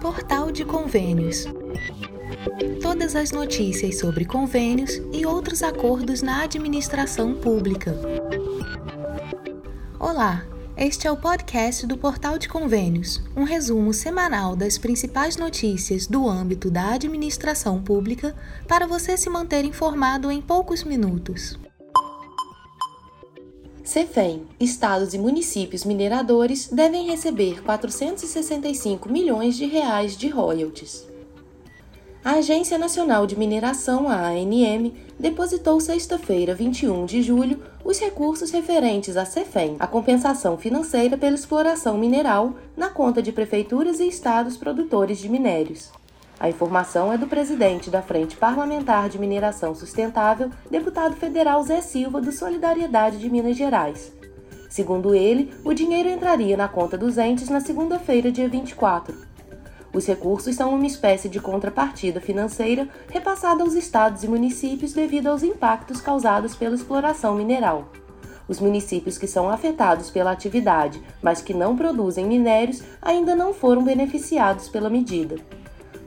Portal de Convênios. Todas as notícias sobre convênios e outros acordos na administração pública. Olá, este é o podcast do Portal de Convênios, um resumo semanal das principais notícias do âmbito da administração pública para você se manter informado em poucos minutos. Cefem, estados e municípios mineradores devem receber 465 milhões de reais de royalties. A Agência Nacional de Mineração, a ANM, depositou sexta-feira, 21 de julho, os recursos referentes à Cefem, a compensação financeira pela exploração mineral, na conta de prefeituras e estados produtores de minérios. A informação é do presidente da Frente Parlamentar de Mineração Sustentável, deputado federal Zé Silva, do Solidariedade de Minas Gerais. Segundo ele, o dinheiro entraria na conta dos entes na segunda-feira, dia 24. Os recursos são uma espécie de contrapartida financeira repassada aos estados e municípios devido aos impactos causados pela exploração mineral. Os municípios que são afetados pela atividade, mas que não produzem minérios, ainda não foram beneficiados pela medida.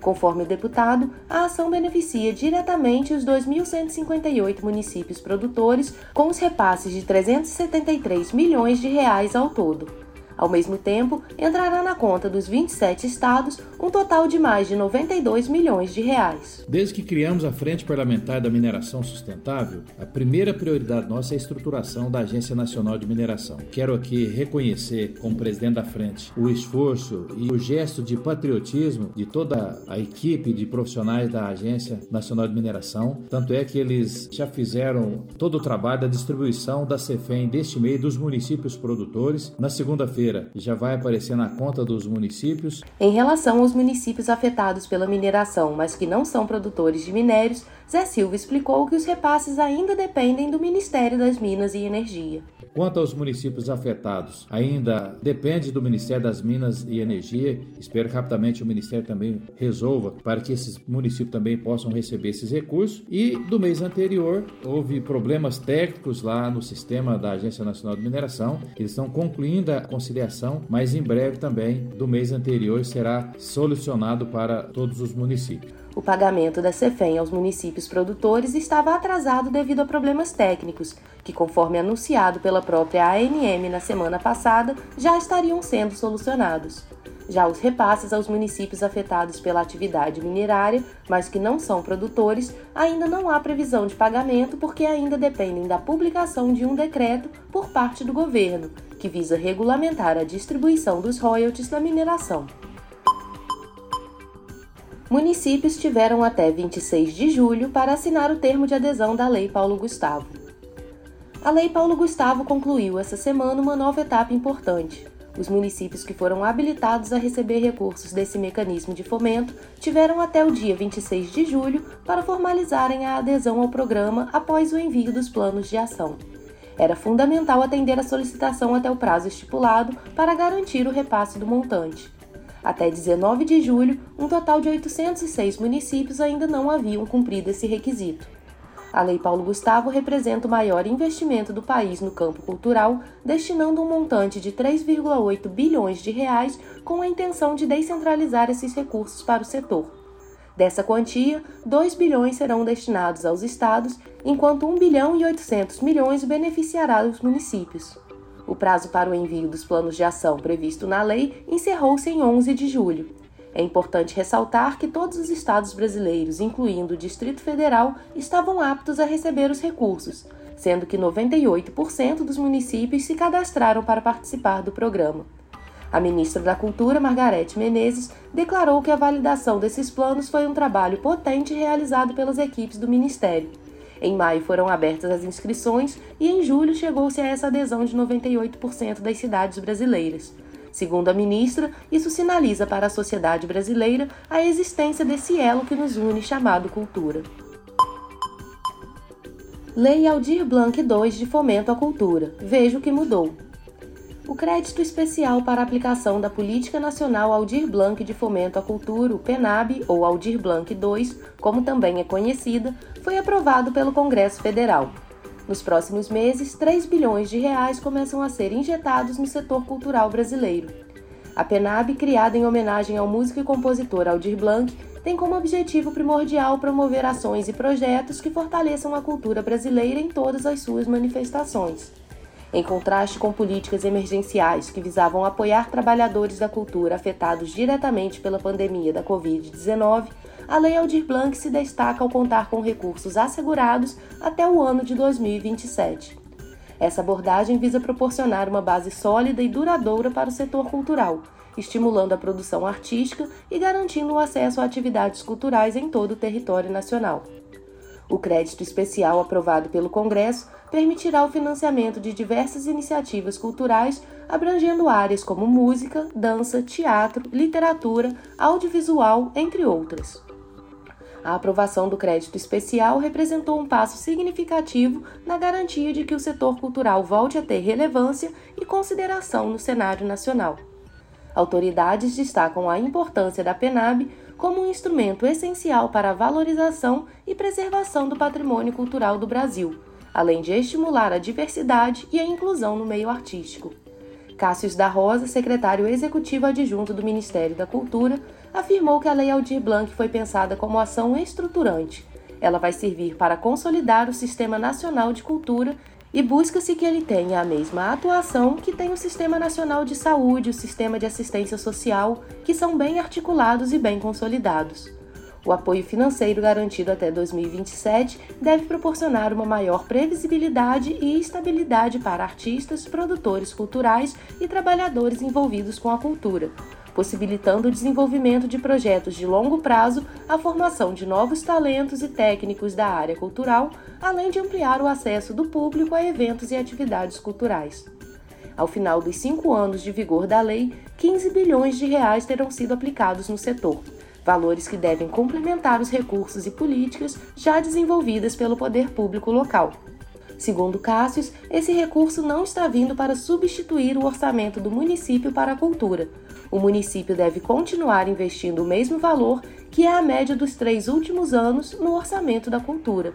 Conforme o deputado, a ação beneficia diretamente os 2.158 municípios produtores, com os repasses de 373 milhões de reais ao todo. Ao mesmo tempo, entrará na conta dos 27 estados um total de mais de 92 milhões de reais. Desde que criamos a Frente Parlamentar da Mineração Sustentável, a primeira prioridade nossa é a estruturação da Agência Nacional de Mineração. Quero aqui reconhecer, como presidente da frente, o esforço e o gesto de patriotismo de toda a equipe de profissionais da Agência Nacional de Mineração. Tanto é que eles já fizeram todo o trabalho da distribuição da CEFEM deste mês dos municípios produtores. Na segunda-feira, já vai aparecer na conta dos municípios. Em relação aos municípios afetados pela mineração, mas que não são produtores de minérios, Zé Silva explicou que os repasses ainda dependem do Ministério das Minas e Energia. Quanto aos municípios afetados, ainda depende do Ministério das Minas e Energia. Espero que rapidamente o Ministério também resolva para que esses municípios também possam receber esses recursos. E do mês anterior, houve problemas técnicos lá no sistema da Agência Nacional de Mineração. Eles estão concluindo a conciliação, mas em breve também, do mês anterior, será solucionado para todos os municípios. O pagamento da CEFEM aos municípios produtores estava atrasado devido a problemas técnicos, que, conforme anunciado pela própria ANM na semana passada, já estariam sendo solucionados. Já os repasses aos municípios afetados pela atividade minerária, mas que não são produtores, ainda não há previsão de pagamento porque ainda dependem da publicação de um decreto por parte do governo, que visa regulamentar a distribuição dos royalties da mineração. Municípios tiveram até 26 de julho para assinar o termo de adesão da Lei Paulo Gustavo. A Lei Paulo Gustavo concluiu essa semana uma nova etapa importante. Os municípios que foram habilitados a receber recursos desse mecanismo de fomento tiveram até o dia 26 de julho para formalizarem a adesão ao programa após o envio dos planos de ação. Era fundamental atender a solicitação até o prazo estipulado para garantir o repasse do montante. Até 19 de julho, um total de 806 municípios ainda não haviam cumprido esse requisito. A Lei Paulo Gustavo representa o maior investimento do país no campo cultural, destinando um montante de 3,8 bilhões de reais com a intenção de descentralizar esses recursos para o setor. Dessa quantia, 2 bilhões serão destinados aos estados, enquanto 1 bilhão e 800 milhões beneficiará os municípios. O prazo para o envio dos planos de ação previsto na lei encerrou-se em 11 de julho. É importante ressaltar que todos os estados brasileiros, incluindo o Distrito Federal, estavam aptos a receber os recursos, sendo que 98% dos municípios se cadastraram para participar do programa. A ministra da Cultura, Margarete Menezes, declarou que a validação desses planos foi um trabalho potente realizado pelas equipes do Ministério em maio foram abertas as inscrições e em julho chegou-se a essa adesão de 98% das cidades brasileiras. Segundo a ministra, isso sinaliza para a sociedade brasileira a existência desse elo que nos une chamado cultura. Lei Aldir Blanc II de Fomento à Cultura. Veja o que mudou. O crédito especial para aplicação da Política Nacional Aldir Blanc de Fomento à Cultura, o PENAB, ou Aldir Blanc II, como também é conhecida, foi aprovado pelo Congresso Federal. Nos próximos meses, 3 bilhões de reais começam a ser injetados no setor cultural brasileiro. A PENAB, criada em homenagem ao músico e compositor Aldir Blanc, tem como objetivo primordial promover ações e projetos que fortaleçam a cultura brasileira em todas as suas manifestações. Em contraste com políticas emergenciais que visavam apoiar trabalhadores da cultura afetados diretamente pela pandemia da Covid-19, a Lei Aldir Blanc se destaca ao contar com recursos assegurados até o ano de 2027. Essa abordagem visa proporcionar uma base sólida e duradoura para o setor cultural, estimulando a produção artística e garantindo o acesso a atividades culturais em todo o território nacional. O crédito especial aprovado pelo Congresso permitirá o financiamento de diversas iniciativas culturais abrangendo áreas como música, dança, teatro, literatura, audiovisual, entre outras. A aprovação do crédito especial representou um passo significativo na garantia de que o setor cultural volte a ter relevância e consideração no cenário nacional. Autoridades destacam a importância da PENAB como um instrumento essencial para a valorização e preservação do patrimônio cultural do Brasil, além de estimular a diversidade e a inclusão no meio artístico. Cássio da Rosa, secretário executivo adjunto do Ministério da Cultura, afirmou que a Lei Aldir Blanc foi pensada como ação estruturante. Ela vai servir para consolidar o Sistema Nacional de Cultura e busca-se que ele tenha a mesma atuação que tem o Sistema Nacional de Saúde, o Sistema de Assistência Social, que são bem articulados e bem consolidados. O apoio financeiro garantido até 2027 deve proporcionar uma maior previsibilidade e estabilidade para artistas, produtores culturais e trabalhadores envolvidos com a cultura, possibilitando o desenvolvimento de projetos de longo prazo, a formação de novos talentos e técnicos da área cultural, além de ampliar o acesso do público a eventos e atividades culturais. Ao final dos cinco anos de vigor da lei, 15 bilhões de reais terão sido aplicados no setor, valores que devem complementar os recursos e políticas já desenvolvidas pelo poder público local. Segundo Cássius, esse recurso não está vindo para substituir o orçamento do município para a cultura, o município deve continuar investindo o mesmo valor que é a média dos três últimos anos no orçamento da cultura.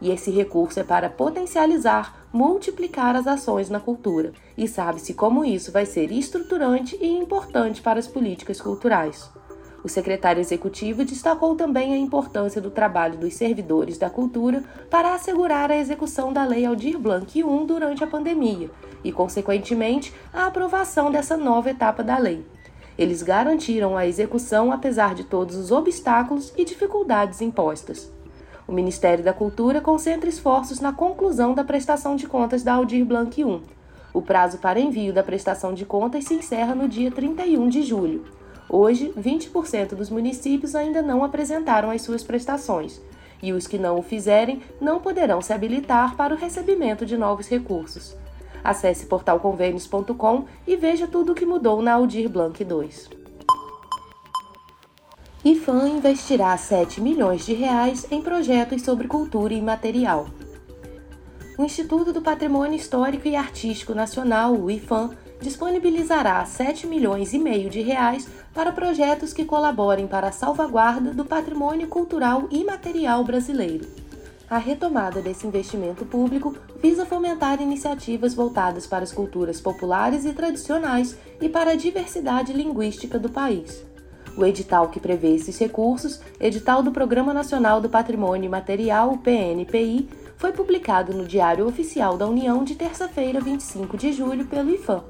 E esse recurso é para potencializar, multiplicar as ações na cultura. E sabe-se como isso vai ser estruturante e importante para as políticas culturais. O secretário executivo destacou também a importância do trabalho dos servidores da cultura para assegurar a execução da Lei Aldir Blanc I durante a pandemia e, consequentemente, a aprovação dessa nova etapa da lei. Eles garantiram a execução apesar de todos os obstáculos e dificuldades impostas. O Ministério da Cultura concentra esforços na conclusão da prestação de contas da Aldir Blanc I. O prazo para envio da prestação de contas se encerra no dia 31 de julho. Hoje, 20% dos municípios ainda não apresentaram as suas prestações, e os que não o fizerem não poderão se habilitar para o recebimento de novos recursos. Acesse portalconvênios.com e veja tudo o que mudou na Aldir Blanc 2. IFAM investirá 7 milhões de reais em projetos sobre cultura imaterial. O Instituto do Patrimônio Histórico e Artístico Nacional, o IFAM, disponibilizará 7 milhões e meio de reais para projetos que colaborem para a salvaguarda do patrimônio cultural imaterial brasileiro. A retomada desse investimento público visa fomentar iniciativas voltadas para as culturas populares e tradicionais e para a diversidade linguística do país. O edital que prevê esses recursos, edital do Programa Nacional do Patrimônio Material, PNPI, foi publicado no Diário Oficial da União de terça-feira, 25 de julho, pelo IFAM.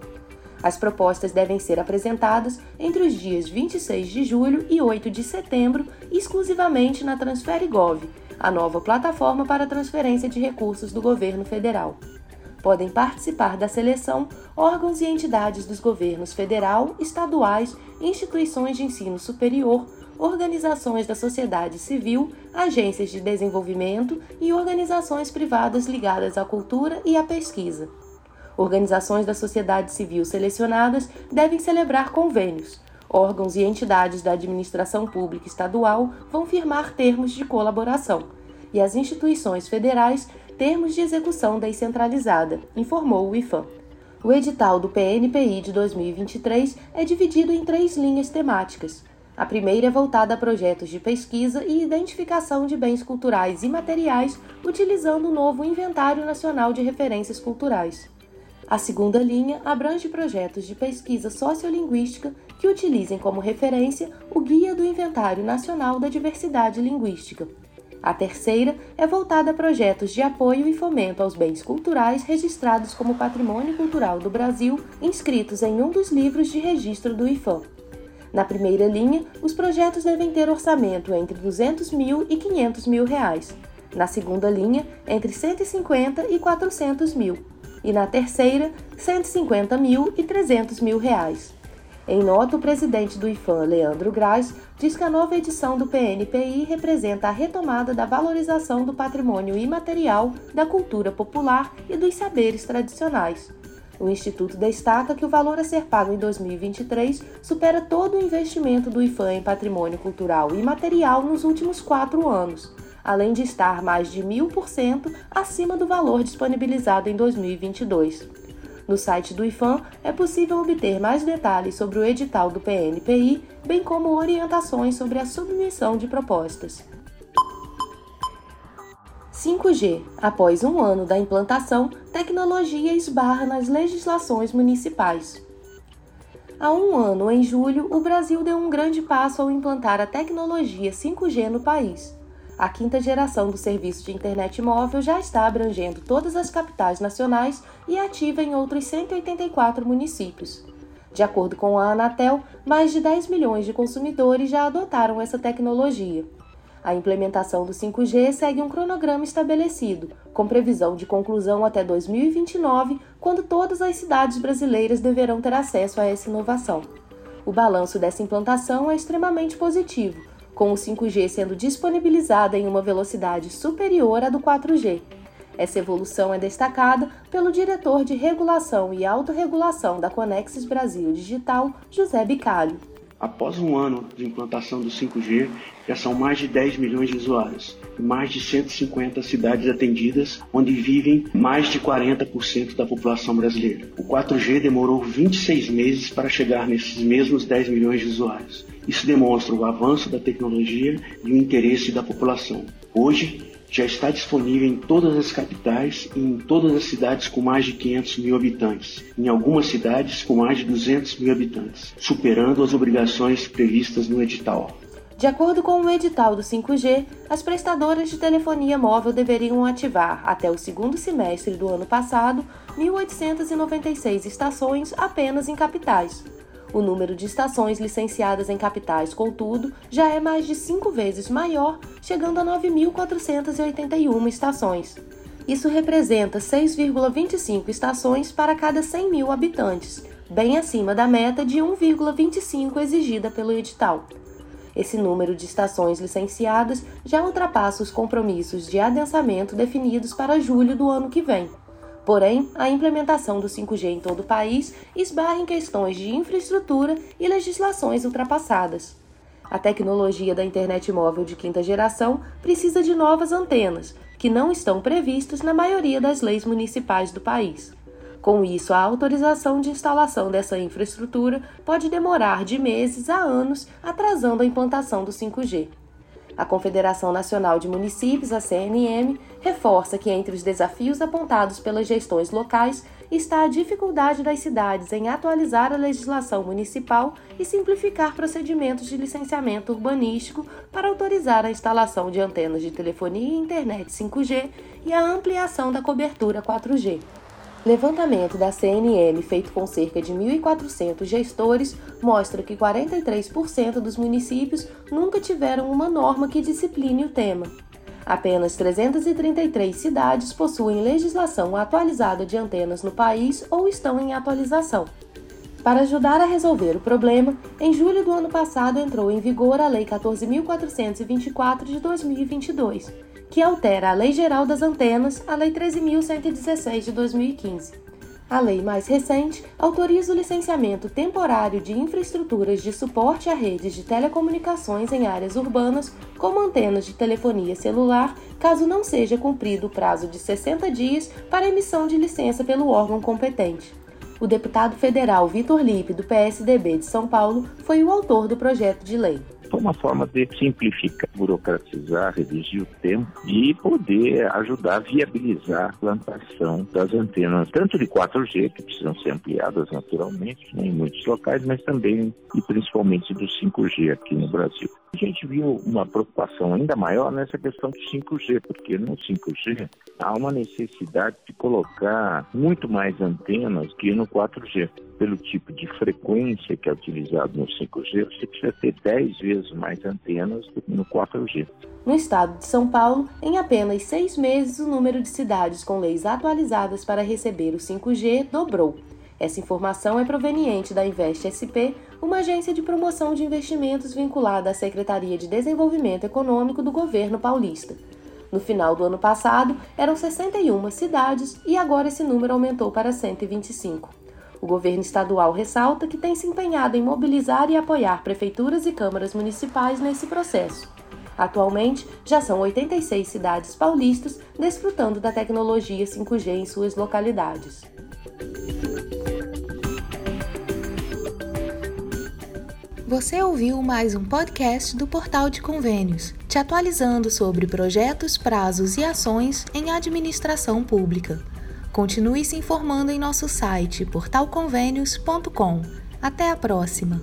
As propostas devem ser apresentadas entre os dias 26 de julho e 8 de setembro, exclusivamente na TransfereGov, a nova plataforma para transferência de recursos do governo federal. Podem participar da seleção órgãos e entidades dos governos federal, estaduais, instituições de ensino superior, organizações da sociedade civil, agências de desenvolvimento e organizações privadas ligadas à cultura e à pesquisa. Organizações da sociedade civil selecionadas devem celebrar convênios, órgãos e entidades da administração pública estadual vão firmar termos de colaboração e as instituições federais termos de execução descentralizada, informou o IFAM. O edital do PNPI de 2023 é dividido em três linhas temáticas. A primeira é voltada a projetos de pesquisa e identificação de bens culturais e materiais utilizando o novo Inventário Nacional de Referências Culturais. A segunda linha abrange projetos de pesquisa sociolinguística que utilizem como referência o Guia do Inventário Nacional da Diversidade Linguística. A terceira é voltada a projetos de apoio e fomento aos bens culturais registrados como Patrimônio Cultural do Brasil, inscritos em um dos livros de registro do IFAM. Na primeira linha, os projetos devem ter orçamento entre 200 mil e 500 mil reais. Na segunda linha, entre 150 e 400 mil. E na terceira, 150 mil e 300 mil reais. Em nota, o presidente do IFAM, Leandro Graz, diz que a nova edição do PNPI representa a retomada da valorização do patrimônio imaterial, da cultura popular e dos saberes tradicionais o Instituto destaca que o valor a ser pago em 2023 supera todo o investimento do IFAM em patrimônio cultural e material nos últimos quatro anos, além de estar mais de mil por cento acima do valor disponibilizado em 2022. No site do IFAM é possível obter mais detalhes sobre o edital do PNPI, bem como orientações sobre a submissão de propostas. 5G. Após um ano da implantação, tecnologia esbarra nas legislações municipais. Há um ano, em julho, o Brasil deu um grande passo ao implantar a tecnologia 5G no país. A quinta geração do serviço de internet móvel já está abrangendo todas as capitais nacionais e ativa em outros 184 municípios. De acordo com a Anatel, mais de 10 milhões de consumidores já adotaram essa tecnologia. A implementação do 5G segue um cronograma estabelecido, com previsão de conclusão até 2029, quando todas as cidades brasileiras deverão ter acesso a essa inovação. O balanço dessa implantação é extremamente positivo, com o 5G sendo disponibilizado em uma velocidade superior à do 4G. Essa evolução é destacada pelo diretor de Regulação e Autorregulação da Conexis Brasil Digital, José Bicalho. Após um ano de implantação do 5G, já são mais de 10 milhões de usuários mais de 150 cidades atendidas, onde vivem mais de 40% da população brasileira. O 4G demorou 26 meses para chegar nesses mesmos 10 milhões de usuários. Isso demonstra o avanço da tecnologia e o interesse da população. Hoje, já está disponível em todas as capitais e em todas as cidades com mais de 500 mil habitantes, em algumas cidades com mais de 200 mil habitantes, superando as obrigações previstas no edital. De acordo com o edital do 5G, as prestadoras de telefonia móvel deveriam ativar, até o segundo semestre do ano passado, 1.896 estações apenas em capitais. O número de estações licenciadas em capitais, contudo, já é mais de cinco vezes maior, chegando a 9.481 estações. Isso representa 6,25 estações para cada 100 mil habitantes, bem acima da meta de 1,25 exigida pelo edital. Esse número de estações licenciadas já ultrapassa os compromissos de adensamento definidos para julho do ano que vem. Porém, a implementação do 5G em todo o país esbarra em questões de infraestrutura e legislações ultrapassadas. A tecnologia da internet móvel de quinta geração precisa de novas antenas, que não estão previstas na maioria das leis municipais do país. Com isso, a autorização de instalação dessa infraestrutura pode demorar de meses a anos, atrasando a implantação do 5G. A Confederação Nacional de Municípios, a CNM, reforça que entre os desafios apontados pelas gestões locais está a dificuldade das cidades em atualizar a legislação municipal e simplificar procedimentos de licenciamento urbanístico para autorizar a instalação de antenas de telefonia e internet 5G e a ampliação da cobertura 4G. Levantamento da CNM feito com cerca de 1.400 gestores mostra que 43% dos municípios nunca tiveram uma norma que discipline o tema. Apenas 333 cidades possuem legislação atualizada de antenas no país ou estão em atualização. Para ajudar a resolver o problema, em julho do ano passado entrou em vigor a Lei 14.424 de 2022 que altera a Lei Geral das Antenas, a Lei 13.116 de 2015. A lei mais recente autoriza o licenciamento temporário de infraestruturas de suporte a redes de telecomunicações em áreas urbanas, como antenas de telefonia celular, caso não seja cumprido o prazo de 60 dias para emissão de licença pelo órgão competente. O deputado federal Vitor Lipe, do PSDB de São Paulo, foi o autor do projeto de lei. Uma forma de simplificar, burocratizar, reduzir o tempo e poder ajudar a viabilizar a plantação das antenas, tanto de 4G, que precisam ser ampliadas naturalmente né, em muitos locais, mas também e principalmente do 5G aqui no Brasil. A gente viu uma preocupação ainda maior nessa questão do 5G, porque no 5G há uma necessidade de colocar muito mais antenas que no 4G. Pelo tipo de frequência que é utilizado no 5G, você precisa ter 10 vezes mais antenas do que no 4G. No estado de São Paulo, em apenas seis meses, o número de cidades com leis atualizadas para receber o 5G dobrou. Essa informação é proveniente da Invest SP, uma agência de promoção de investimentos vinculada à Secretaria de Desenvolvimento Econômico do governo paulista. No final do ano passado, eram 61 cidades e agora esse número aumentou para 125. O governo estadual ressalta que tem se empenhado em mobilizar e apoiar prefeituras e câmaras municipais nesse processo. Atualmente, já são 86 cidades paulistas desfrutando da tecnologia 5G em suas localidades. Você ouviu mais um podcast do Portal de Convênios, te atualizando sobre projetos, prazos e ações em administração pública. Continue se informando em nosso site portalconvênios.com. Até a próxima!